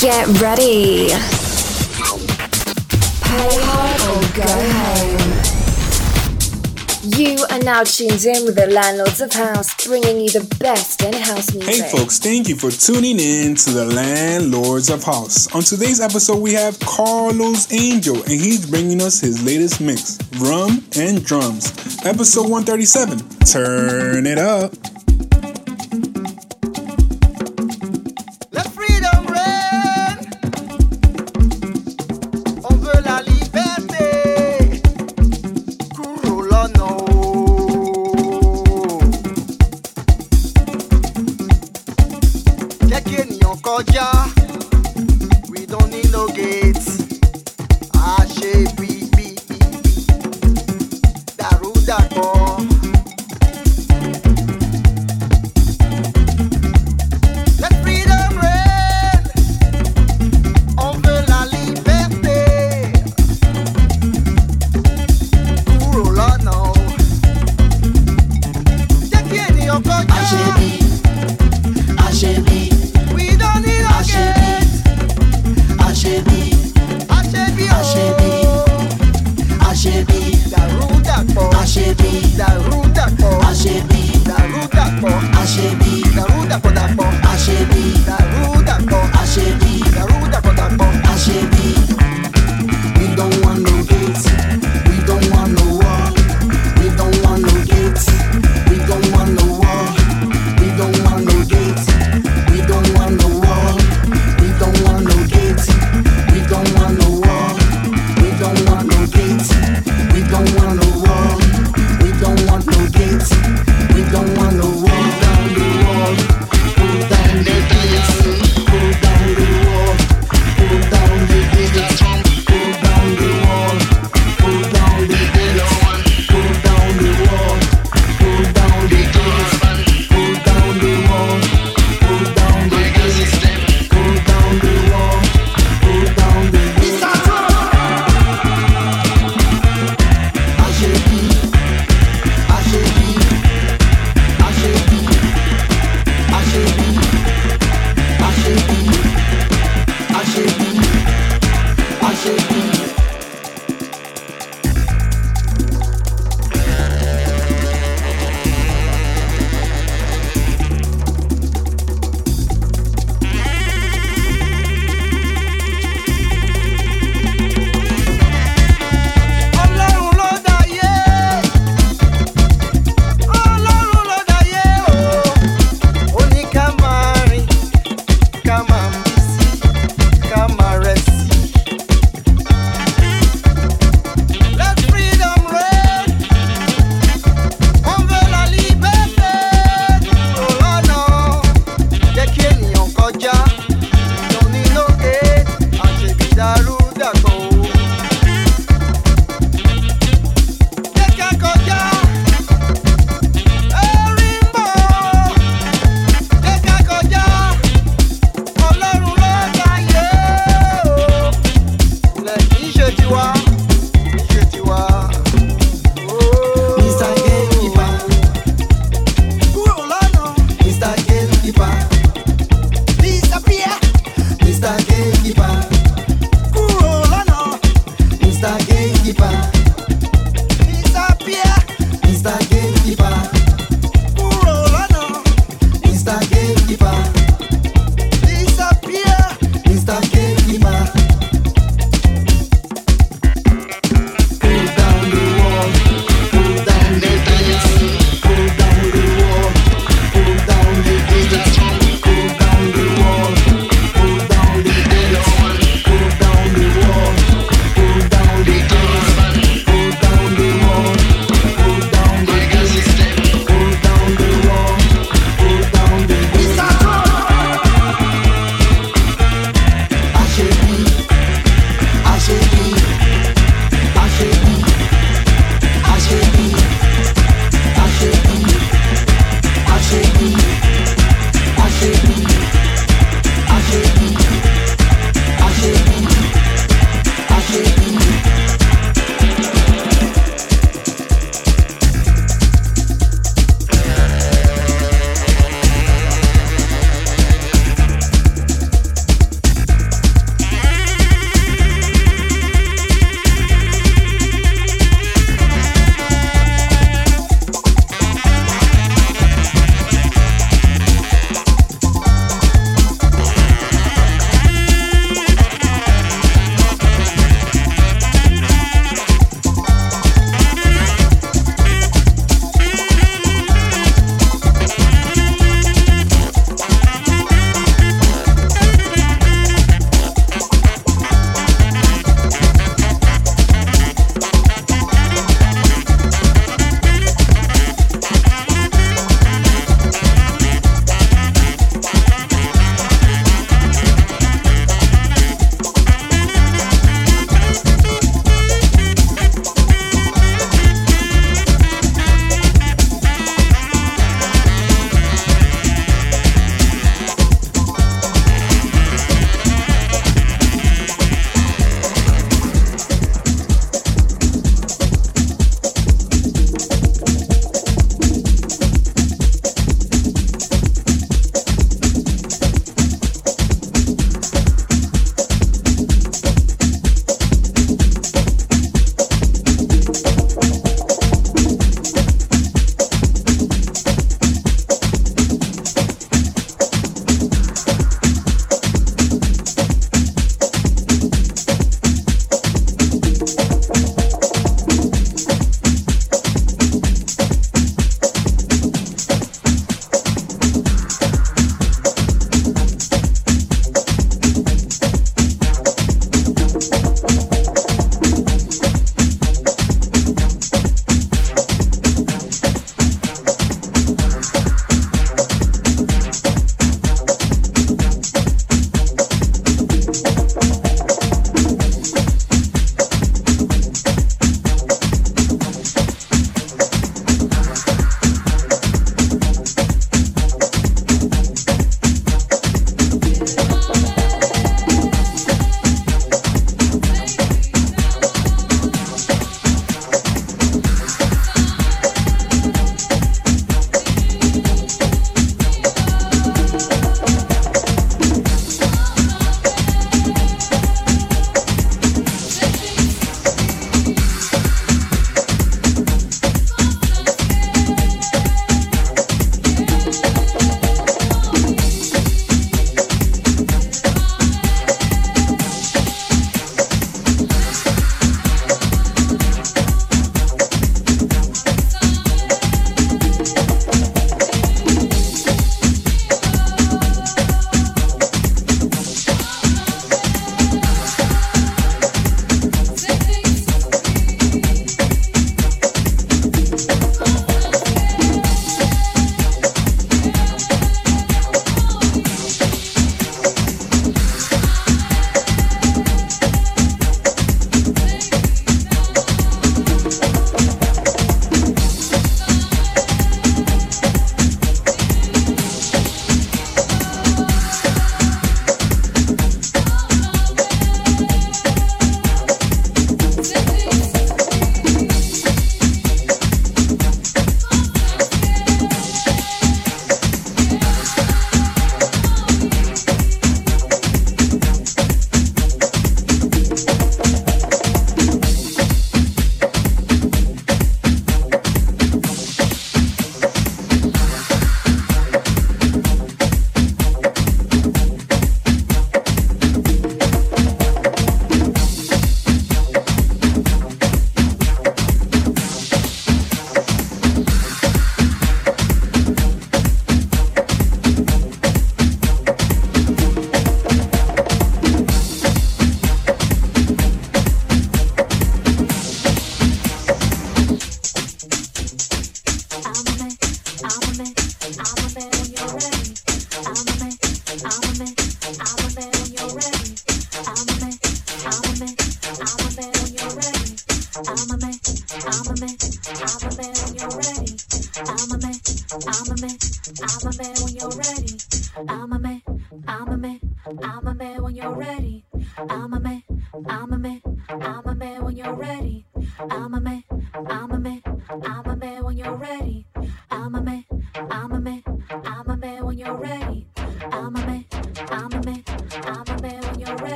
Get ready. Pay hard or go home. You are now tuned in with the Landlords of House, bringing you the best in house music. Hey folks, thank you for tuning in to the Landlords of House. On today's episode, we have Carlos Angel, and he's bringing us his latest mix, Rum and Drums, episode 137. Turn it up.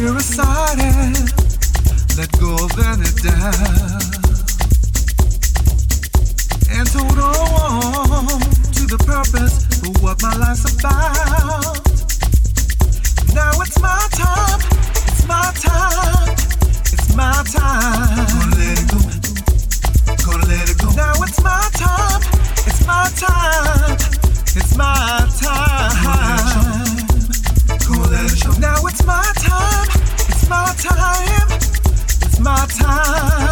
fear let go of any doubt. And hold on to the purpose for what my life's about. Now it's my time, it's my time, it's my time. Gonna let it go, gonna let it go. Now it's my time, it's my time, it's my time collision. Now it's my time. It's my time. It's my time.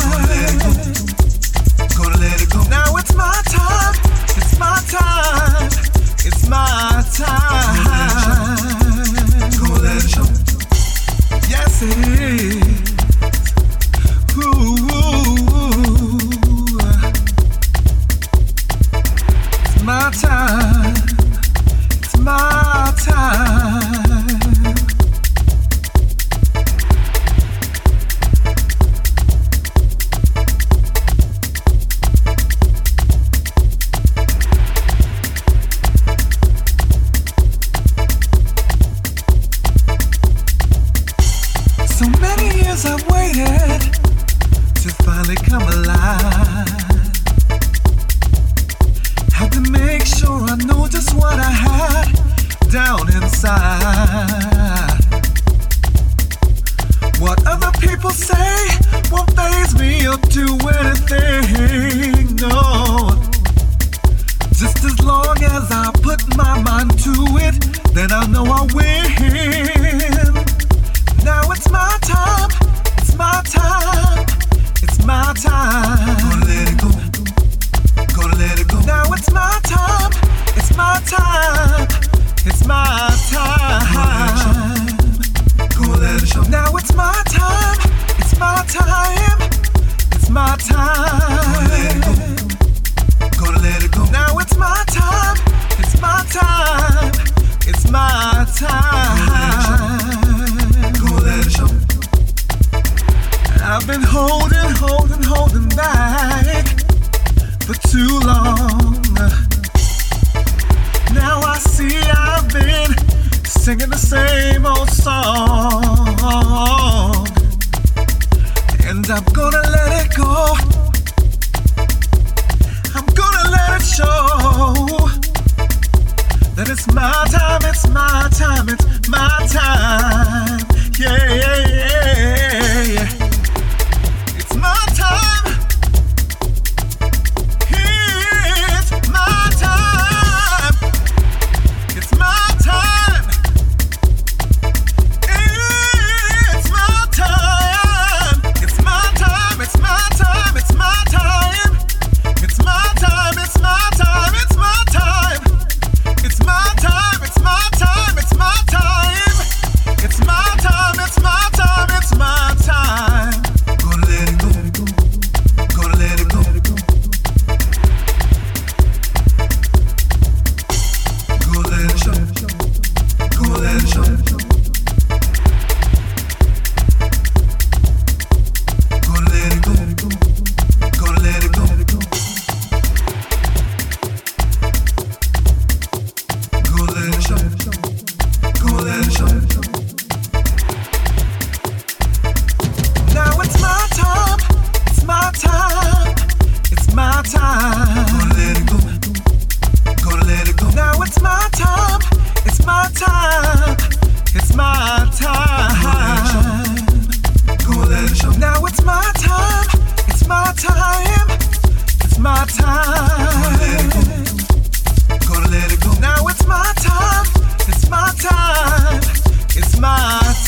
I'm gonna let it go. Now it's my time. It's my time. It's my time. Collision. Yes.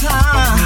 time.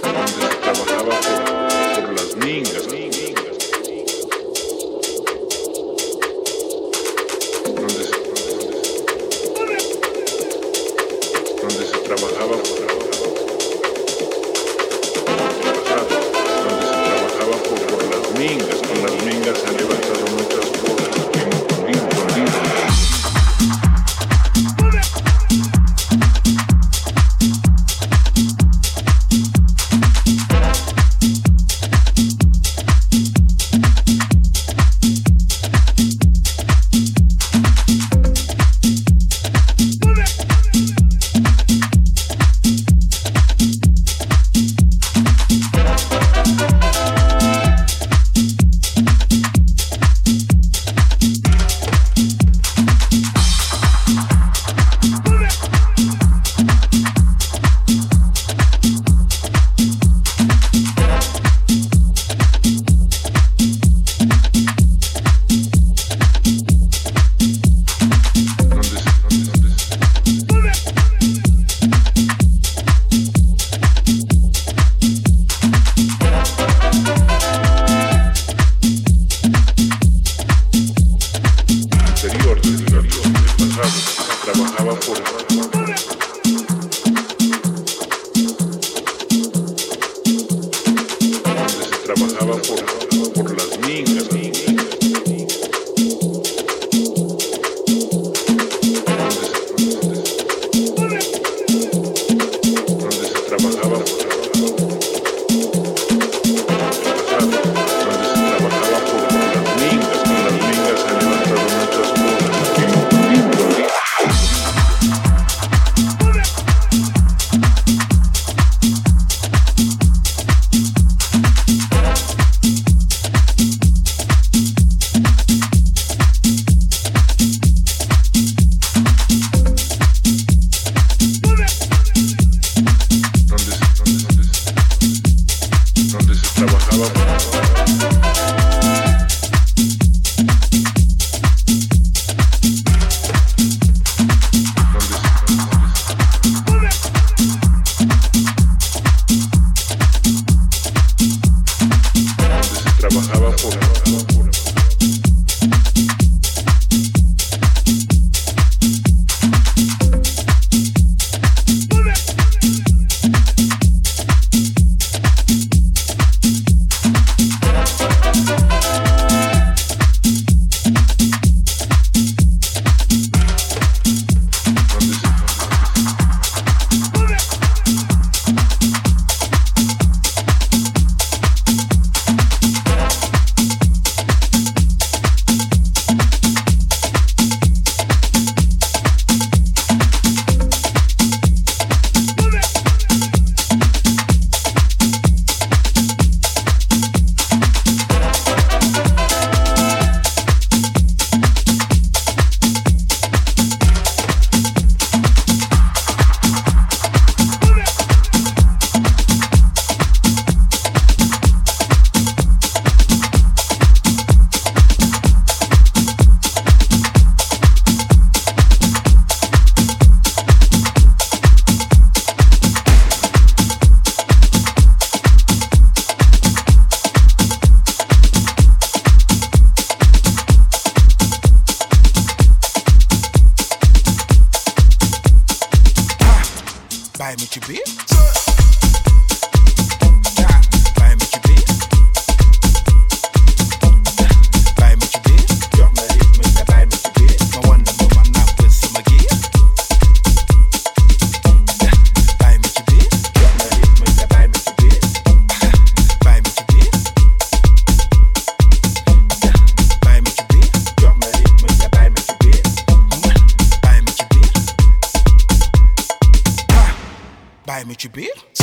Thank Buy me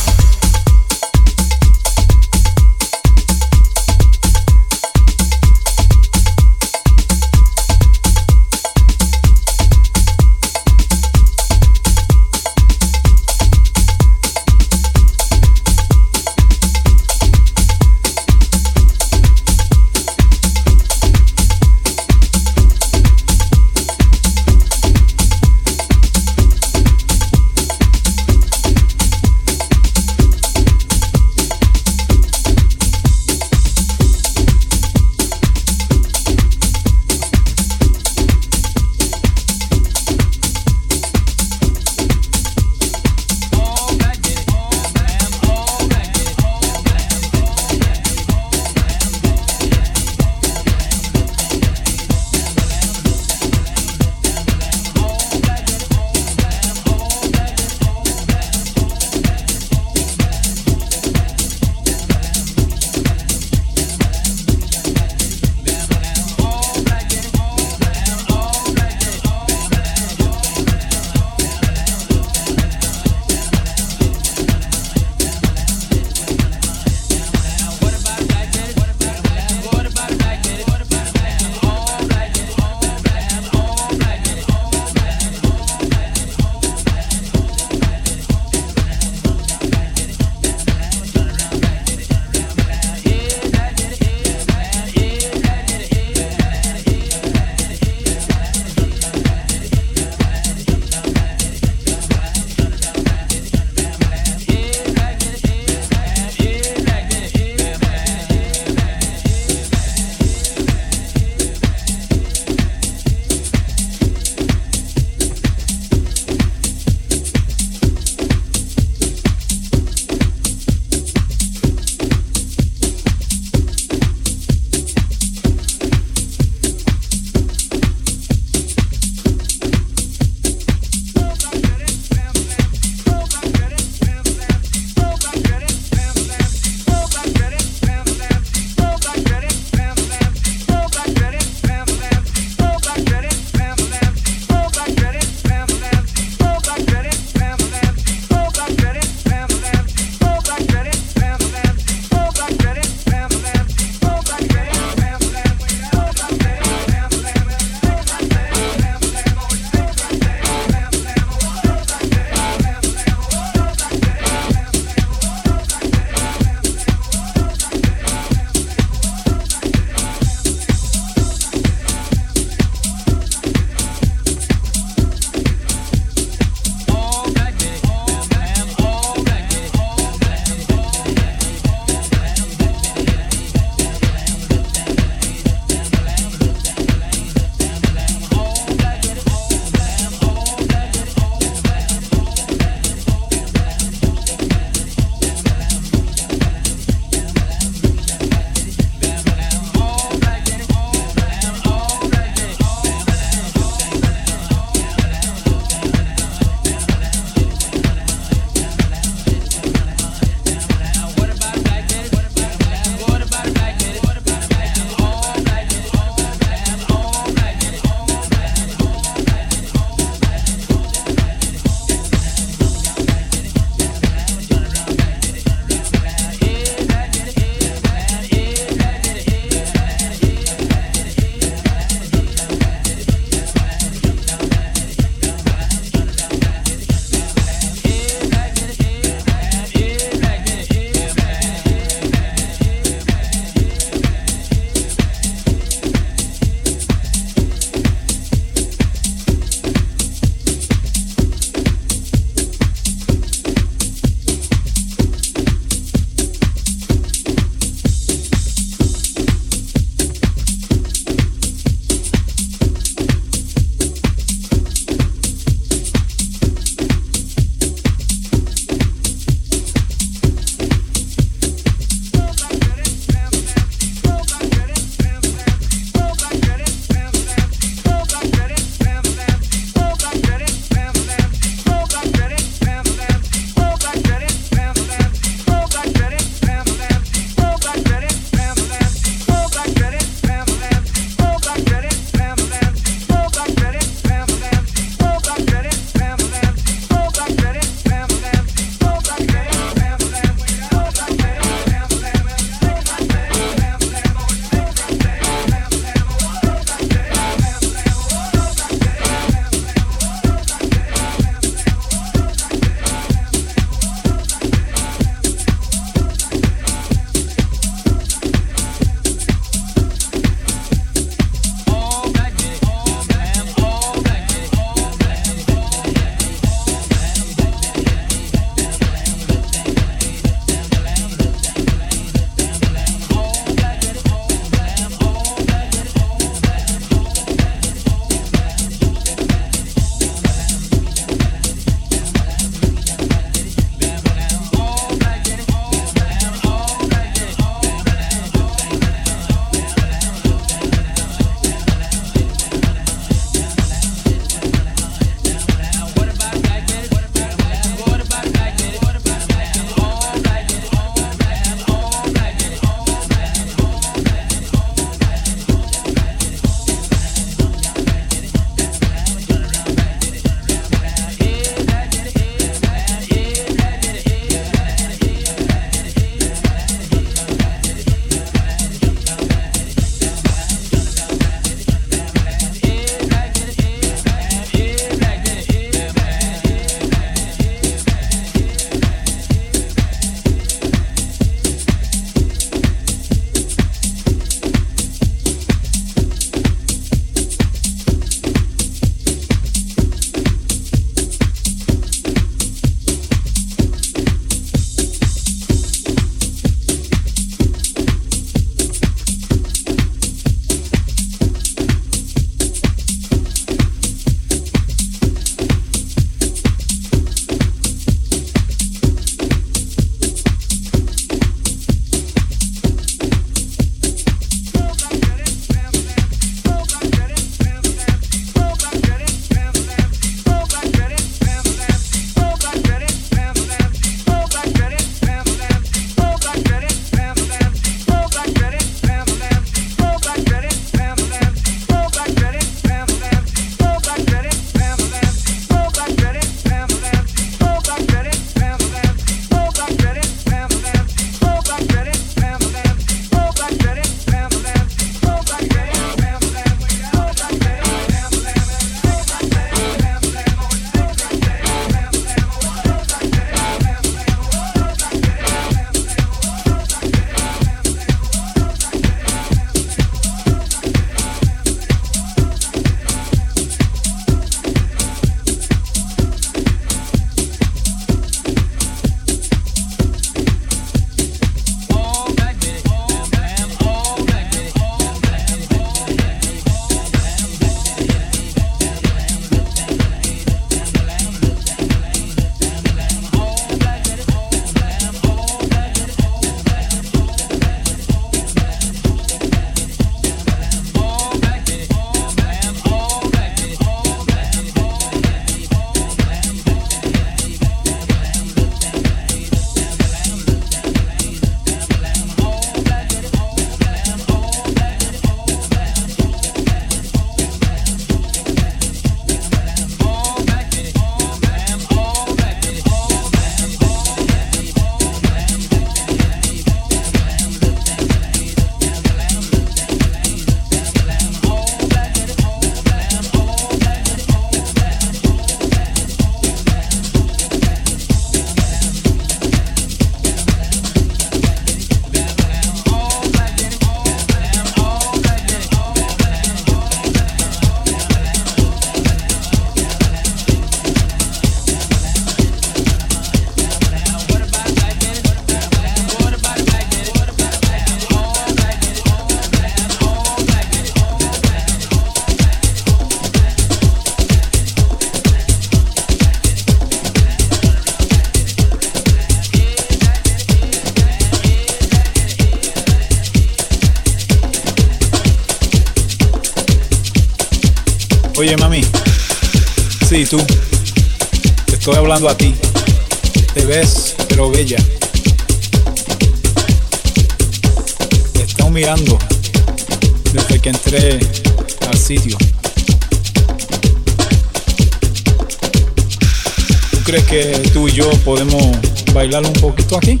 podemos bailar un poquito aquí?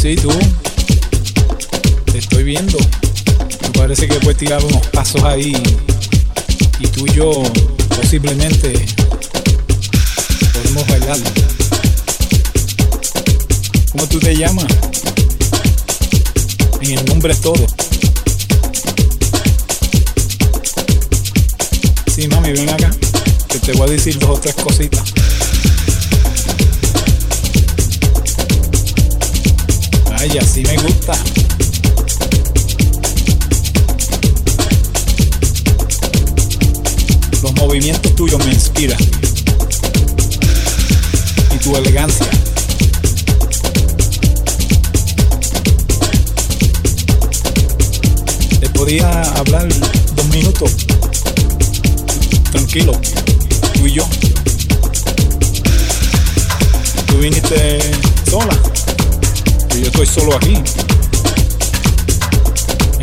Sí, tú. Te estoy viendo. Me parece que puedes tirar unos pasos ahí y tú y yo posiblemente podemos bailar. ¿Cómo tú te llamas? En el nombre es todo.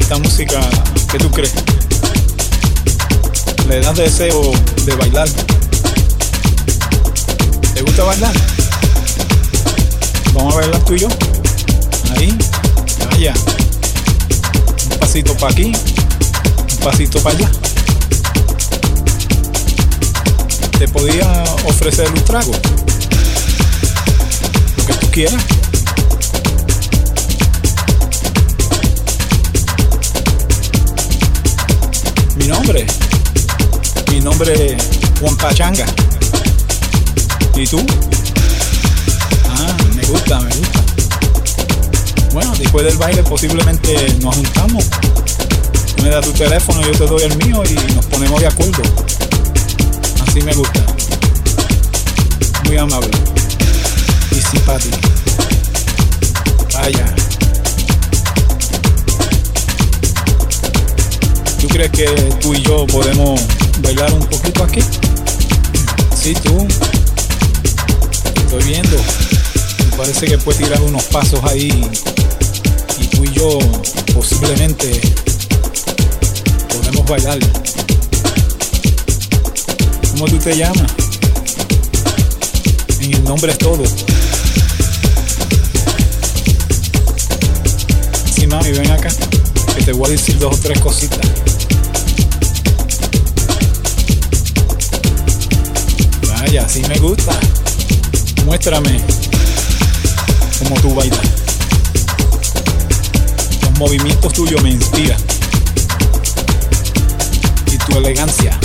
Esta música, ¿qué tú crees? Le das deseo de bailar. ¿Te gusta bailar? Vamos a bailar tú y. Ahí, vaya. Un pasito para aquí, un pasito para allá. Te podía ofrecer un trago. Lo que tú quieras. Mi nombre es Juan Pachanga. ¿Y tú? Ah, me gusta, me gusta. Bueno, después del baile posiblemente nos juntamos. Me das tu teléfono, yo te doy el mío y nos ponemos de acuerdo. Así me gusta. Muy amable. Y simpático. Vaya. Crees que tú y yo podemos bailar un poquito aquí? Sí, tú. Estoy viendo. Parece que puedes tirar unos pasos ahí. Y tú y yo posiblemente podemos bailar. ¿Cómo tú te llamas? En el nombre es todo. Sí, mami, ven acá. Que te voy a decir dos o tres cositas. Así me gusta. Muéstrame cómo tú bailas. Los movimientos tuyos me inspiran. Y tu elegancia.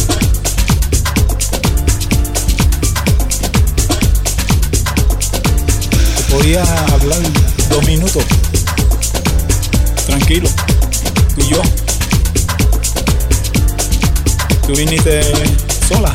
Te podía hablar dos minutos. Tranquilo. Tú y yo. Tú viniste sola.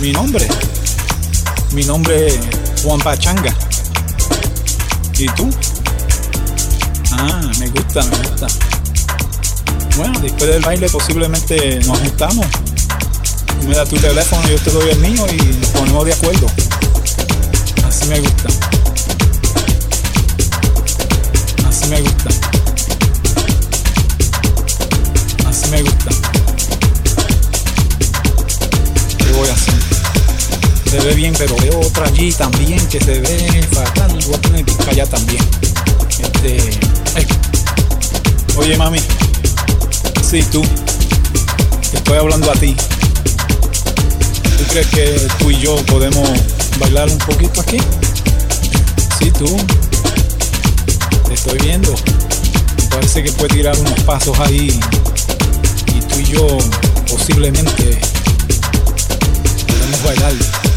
Mi nombre. Mi nombre es Juan Pachanga. ¿Y tú? Ah, me gusta, me gusta. Bueno, después del baile posiblemente nos juntamos. Me das tu teléfono, yo te doy el mío y nos ponemos de acuerdo. Así me gusta. Así me gusta. Ve bien, pero veo otra allí también que se ve fatal. Voy a tener que allá también. Este. Oye, mami. Sí, tú. Te estoy hablando a ti. ¿Tú crees que tú y yo podemos bailar un poquito aquí? Sí, tú. Te estoy viendo. Parece que puede tirar unos pasos ahí. Y tú y yo posiblemente podemos bailar.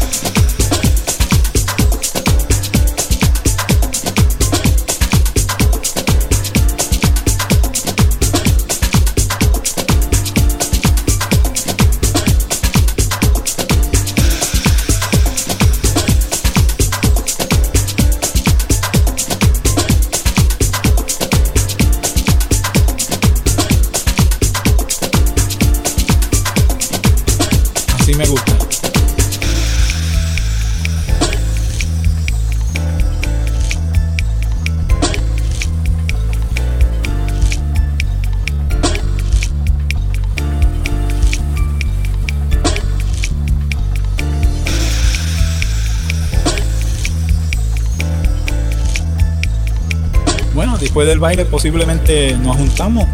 Después del baile posiblemente nos juntamos.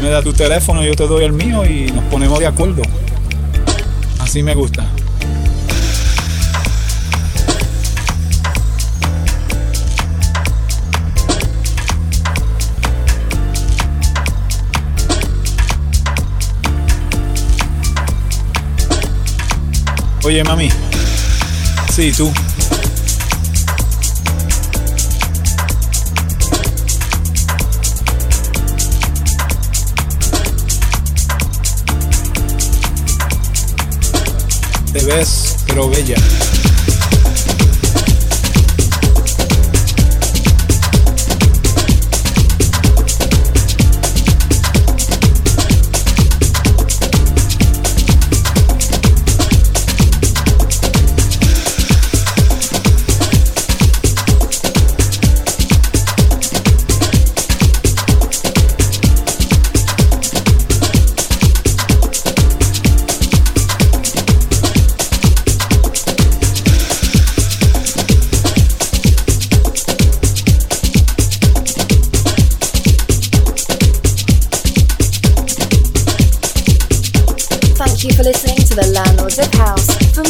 Me das tu teléfono, yo te doy el mío y nos ponemos de acuerdo. Así me gusta. Oye, mami. Sí, tú. Te ves, pero bella.